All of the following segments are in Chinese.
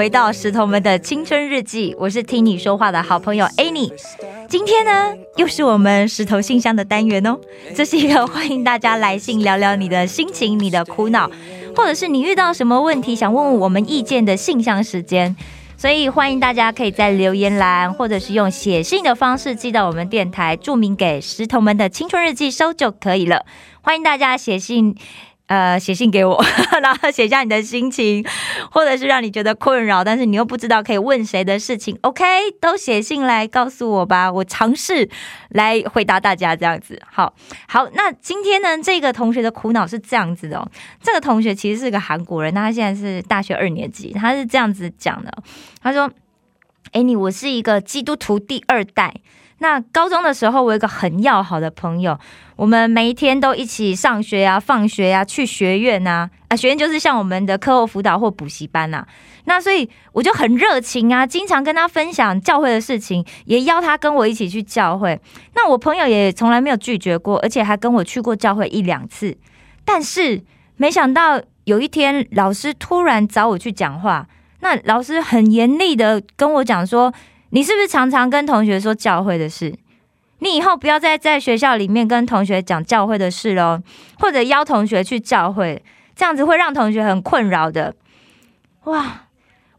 回到石头们的青春日记，我是听你说话的好朋友 Annie。今天呢，又是我们石头信箱的单元哦。这是一个欢迎大家来信聊聊你的心情、你的苦恼，或者是你遇到什么问题想问问我们意见的信箱时间。所以欢迎大家可以在留言栏，或者是用写信的方式寄到我们电台，注明给石头们的青春日记收就可以了。欢迎大家写信。呃，写信给我，然后写下你的心情，或者是让你觉得困扰，但是你又不知道可以问谁的事情，OK，都写信来告诉我吧，我尝试来回答大家这样子。好，好，那今天呢，这个同学的苦恼是这样子的哦，这个同学其实是个韩国人，他现在是大学二年级，他是这样子讲的，他说：“哎，你我是一个基督徒第二代。”那高中的时候，我有一个很要好的朋友，我们每一天都一起上学呀、放学呀、去学院呐、啊，学院就是像我们的课后辅导或补习班呐、那所以我就很热情啊，经常跟他分享教会的事情，也邀他跟我一起去教会。那我朋友也从来没有拒绝过，而且还跟我去过教会一两次。但是没想到有一天，老师突然找我去讲话，那老师很严厉的跟我讲说。你是不是常常跟同学说教会的事？你以后不要再在学校里面跟同学讲教会的事喽，或者邀同学去教会，这样子会让同学很困扰的。哇！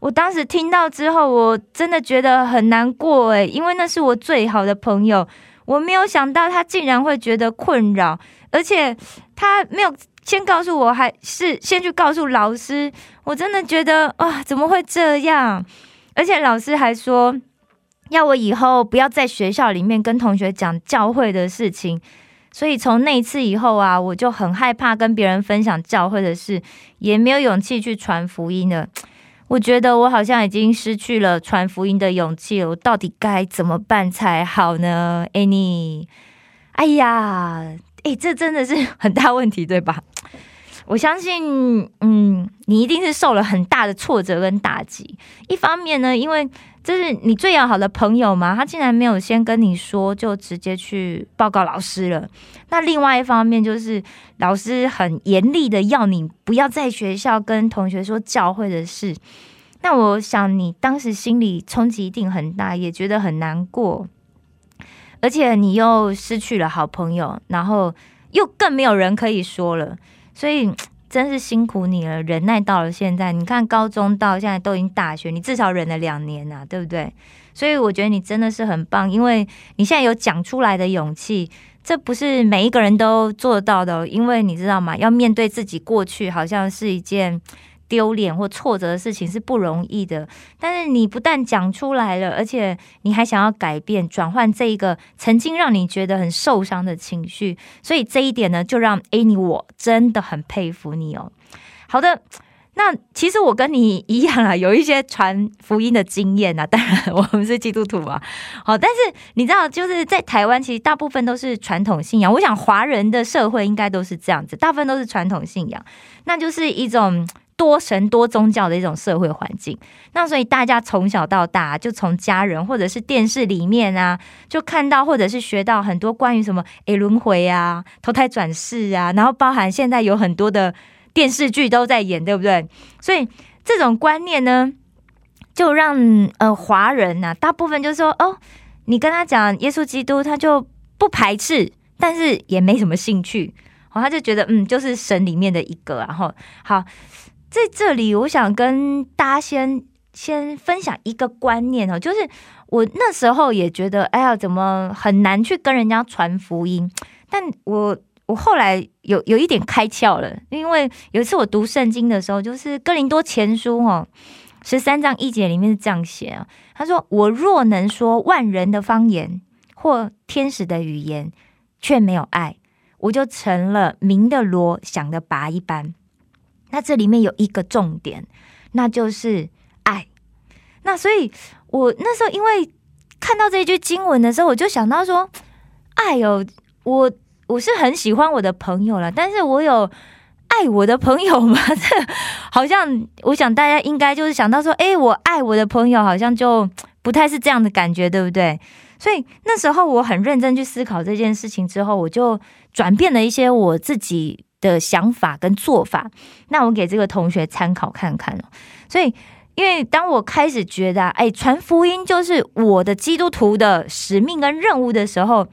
我当时听到之后，我真的觉得很难过诶，因为那是我最好的朋友，我没有想到他竟然会觉得困扰，而且他没有先告诉我，还是先去告诉老师。我真的觉得啊，怎么会这样？而且老师还说。要我以后不要在学校里面跟同学讲教会的事情，所以从那一次以后啊，我就很害怕跟别人分享教会的事，也没有勇气去传福音了。我觉得我好像已经失去了传福音的勇气了，我到底该怎么办才好呢？Annie，哎呀，哎，这真的是很大问题，对吧？我相信，嗯，你一定是受了很大的挫折跟打击。一方面呢，因为这是你最要好的朋友嘛，他竟然没有先跟你说，就直接去报告老师了。那另外一方面就是老师很严厉的要你不要在学校跟同学说教会的事。那我想你当时心里冲击一定很大，也觉得很难过，而且你又失去了好朋友，然后又更没有人可以说了，所以。真是辛苦你了，忍耐到了现在。你看，高中到现在都已经大学，你至少忍了两年呐、对不对？所以我觉得你真的是很棒，因为你现在有讲出来的勇气，这不是每一个人都做到的、因为你知道吗？要面对自己过去，好像是一件丢脸或挫折的事情是不容易的。但是你不但讲出来了，而且你还想要改变、转换这一个曾经让你觉得很受伤的情绪，所以这一点呢，就让 A 妮我真的很佩服你哦。好的。那其实我跟你一样啊，有一些传福音的经验啊。当然，我们是基督徒嘛。好，但是你知道，就是在台湾，其实大部分都是传统信仰。我想华人的社会应该都是这样子，大部分都是传统信仰，那就是一种多神多宗教的一种社会环境。那所以大家从小到大，就从家人或者是电视里面啊，就看到或者是学到很多关于什么诶轮回啊、投胎转世啊，然后包含现在有很多的。电视剧都在演，对不对？所以这种观念呢，就让呃华人呐、啊，大部分就说哦，你跟他讲耶稣基督，他就不排斥，但是也没什么兴趣，哦，他就觉得嗯，就是神里面的一个、然后好，在这里，我想跟大家先先分享一个观念哦，就是我那时候也觉得，哎呀，怎么很难去跟人家传福音？但我我后来有有一点开窍了，因为有一次我读圣经的时候，就是哥林多前书哦，十三章一节里面是这样写啊，他说：“我若能说万人的方言或天使的语言，却没有爱，我就成了鸣的锣，响的拔一般。”那这里面有一个重点，那就是爱。那所以，我那时候因为看到这句经文的时候，我就想到说，爱哦，我我是很喜欢我的朋友了，但是我有爱我的朋友吗？这好像我想大家应该就是想到说，哎，我爱我的朋友，好像就不太是这样的感觉，对不对？所以那时候我很认真去思考这件事情之后，我就转变了一些我自己。的想法跟做法，那我给这个同学参考看看哦。所以，因为当我开始觉得，哎，传福音就是我的基督徒的使命跟任务的时候，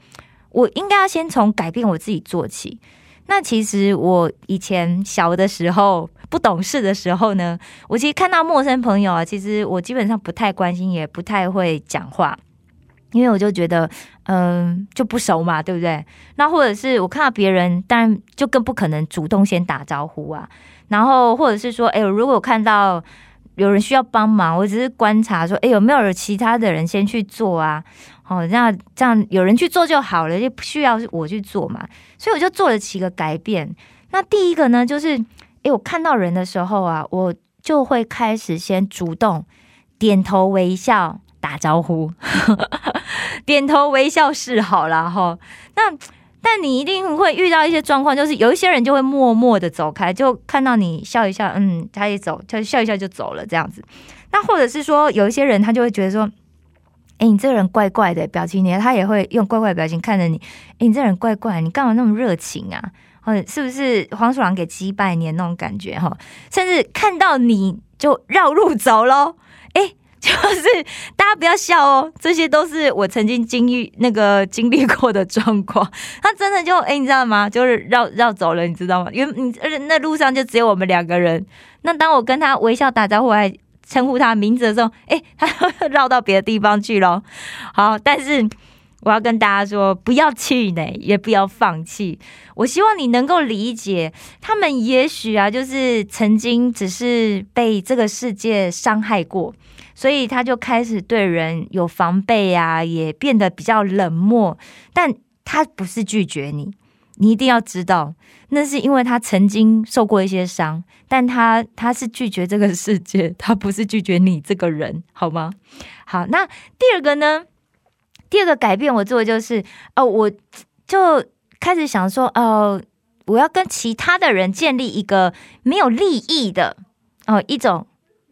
我应该要先从改变我自己做起。那其实我以前小的时候不懂事的时候呢，我其实看到陌生朋友啊，其实我基本上不太关心，也不太会讲话。因为我就觉得，嗯，就不熟嘛，对不对？那或者是我看到别人，当然就更不可能主动先打招呼啊。然后或者是说，哎，如果看到有人需要帮忙，我只是观察说，哎，有没有其他的人先去做啊？哦，这样这样有人去做就好了，就不需要我去做嘛。所以我就做了几个改变。那第一个呢，就是，哎，我看到人的时候啊，我就会开始先主动点头微笑。打招呼，点头微笑示好了哈。那但你一定会遇到一些状况，就是有一些人就会默默的走开，就看到你笑一笑，嗯，他也走，他笑一笑就走了这样子。那或者是说，有一些人他就会觉得说，哎，你这个人怪怪的表情，你他也会用怪怪的表情看着你，哎，你这人怪怪，你干嘛那么热情啊？或者是不是黄鼠狼给鸡拜年那种感觉哈？甚至看到你就绕路走喽，哎。就是大家不要笑哦，这些都是我曾经经历那个 经历过的状况。他真的就哎，你知道吗？就是绕绕走了，你知道吗？因为你而且那路上就只有我们两个人。那当我跟他微笑打招呼，还称呼他名字的时候，哎，他 绕到别的地方去了。好，但是我要跟大家说，不要气馁，也不要放弃。我希望你能够理解，他们也许啊，就是曾经只是被这个世界伤害过。所以他就开始对人有防备啊，也变得比较冷漠。但他不是拒绝你，你一定要知道，那是因为他曾经受过一些伤。但他他是拒绝这个世界，他不是拒绝你这个人，好吗？好，那第二个呢？第二个改变我做的就是，哦，我就开始想说，哦，我要跟其他的人建立一个没有利益的哦一种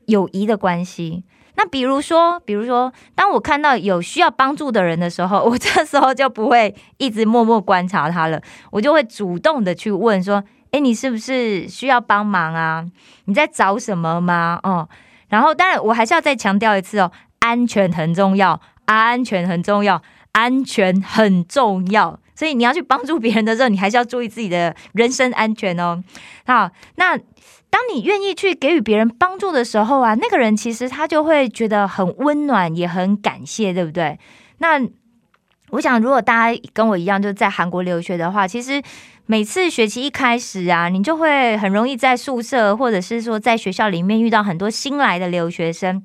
友谊的关系。那比如说，比如说，当我看到有需要帮助的人的时候，我这时候就不会一直默默观察他了，我就会主动的去问说：“哎，你是不是需要帮忙啊？你在找什么吗？”哦，然后当然我还是要再强调一次哦，安全很重要，安全很重要，安全很重要。所以你要去帮助别人的时候，你还是要注意自己的人身安全哦。好，那。当你愿意去给予别人帮助的时候啊，那个人其实他就会觉得很温暖，也很感谢，对不对？那我想，如果大家跟我一样，就在韩国留学的话，其实每次学期一开始啊，你就会很容易在宿舍或者是说在学校里面遇到很多新来的留学生。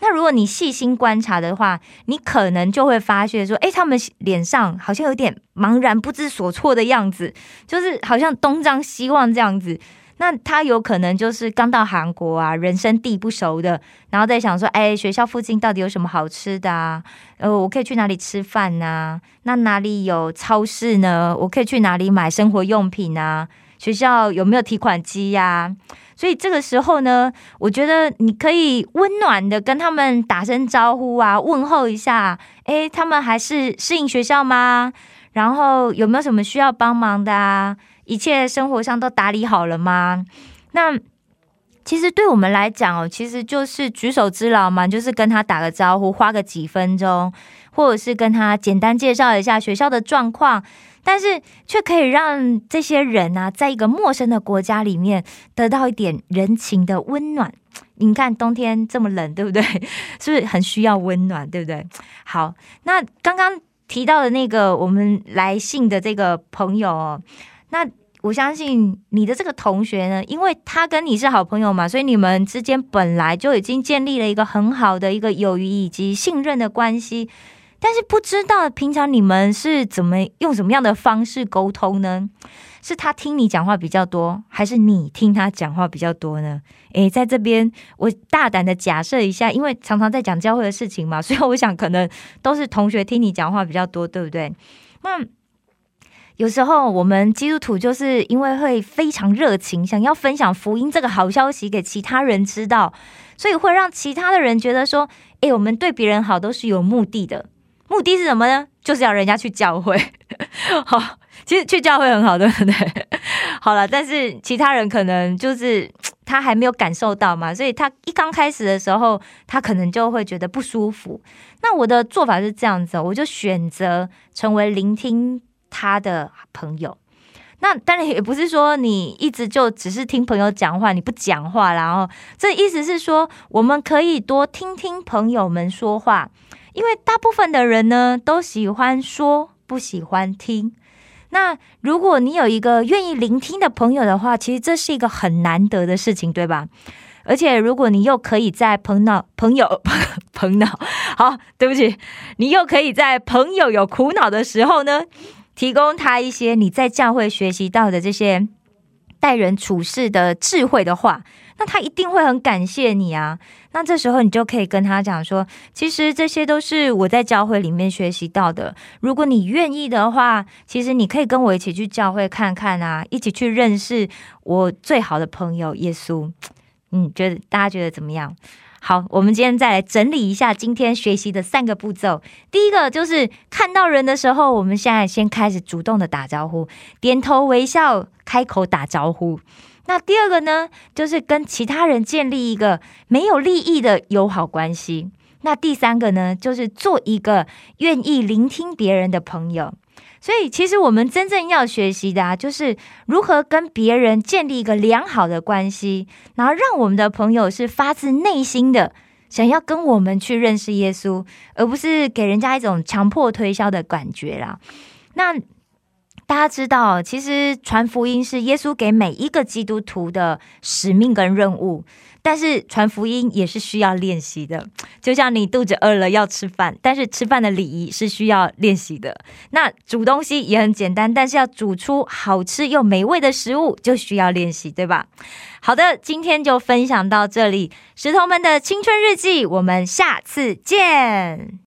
那如果你细心观察的话，你可能就会发现说，哎，他们脸上好像有点茫然不知所措的样子，就是好像东张西望这样子。那他有可能就是刚到韩国啊，人生地不熟的，然后在想说，哎，学校附近到底有什么好吃的啊？呃，我可以去哪里吃饭呢？那哪里有超市呢？我可以去哪里买生活用品啊？学校有没有提款机呀？所以这个时候呢，我觉得你可以温暖的跟他们打声招呼啊，问候一下，哎，他们还是适应学校吗？然后有没有什么需要帮忙的啊？一切生活上都打理好了吗？那其实对我们来讲哦，其实就是举手之劳嘛，就是跟他打个招呼，花个几分钟，或者是跟他简单介绍一下学校的状况，但是却可以让这些人啊，在一个陌生的国家里面得到一点人情的温暖。你看冬天这么冷，对不对？是不是很需要温暖，对不对？好，那刚刚提到的那个我们来信的这个朋友哦，那。我相信你的这个同学呢，因为他跟你是好朋友嘛，所以你们之间本来就已经建立了一个很好的一个友谊以及信任的关系。但是不知道平常你们是怎么用什么样的方式沟通呢？是他听你讲话比较多，还是你听他讲话比较多呢？诶，在这边我大胆的假设一下，因为常常在讲教会的事情嘛，所以我想可能都是同学听你讲话比较多，对不对？那。有时候我们基督徒就是因为会非常热情，想要分享福音这个好消息给其他人知道，所以会让其他的人觉得说：“哎，我们对别人好都是有目的的。目的是什么呢？就是要人家去教会。好，其实去教会很好，对不对？好了，但是其他人可能就是他还没有感受到嘛，所以他一刚开始的时候，他可能就会觉得不舒服。那我的做法是这样子，我就选择成为聆听。他的朋友，那当然也不是说你一直就只是听朋友讲话，你不讲话，然后这意思是说，我们可以多听听朋友们说话，因为大部分的人呢都喜欢说，不喜欢听。那如果你有一个愿意聆听的朋友的话，其实这是一个很难得的事情，对吧？而且如果你又可以在朋友朋友 朋友好，对不起，你又可以在朋友有苦恼的时候呢？提供他一些你在教会学习到的这些待人处事的智慧的话，那他一定会很感谢你啊。那这时候你就可以跟他讲说，其实这些都是我在教会里面学习到的。如果你愿意的话，其实你可以跟我一起去教会看看啊，一起去认识我最好的朋友耶稣。嗯，觉得大家觉得怎么样？好，我们今天再来整理一下今天学习的三个步骤。第一个就是看到人的时候，我们现在先开始主动的打招呼，点头微笑，开口打招呼。那第二个呢，就是跟其他人建立一个没有利益的友好关系。那第三个呢，就是做一个愿意聆听别人的朋友。所以，其实我们真正要学习的啊，就是如何跟别人建立一个良好的关系，然后让我们的朋友是发自内心的想要跟我们去认识耶稣，而不是给人家一种强迫推销的感觉啦。那大家知道，其实传福音是耶稣给每一个基督徒的使命跟任务。但是传福音也是需要练习的，就像你肚子饿了要吃饭，但是吃饭的礼仪是需要练习的。那煮东西也很简单，但是要煮出好吃又美味的食物就需要练习，对吧？好的，今天就分享到这里，石头们的青春日记，我们下次见。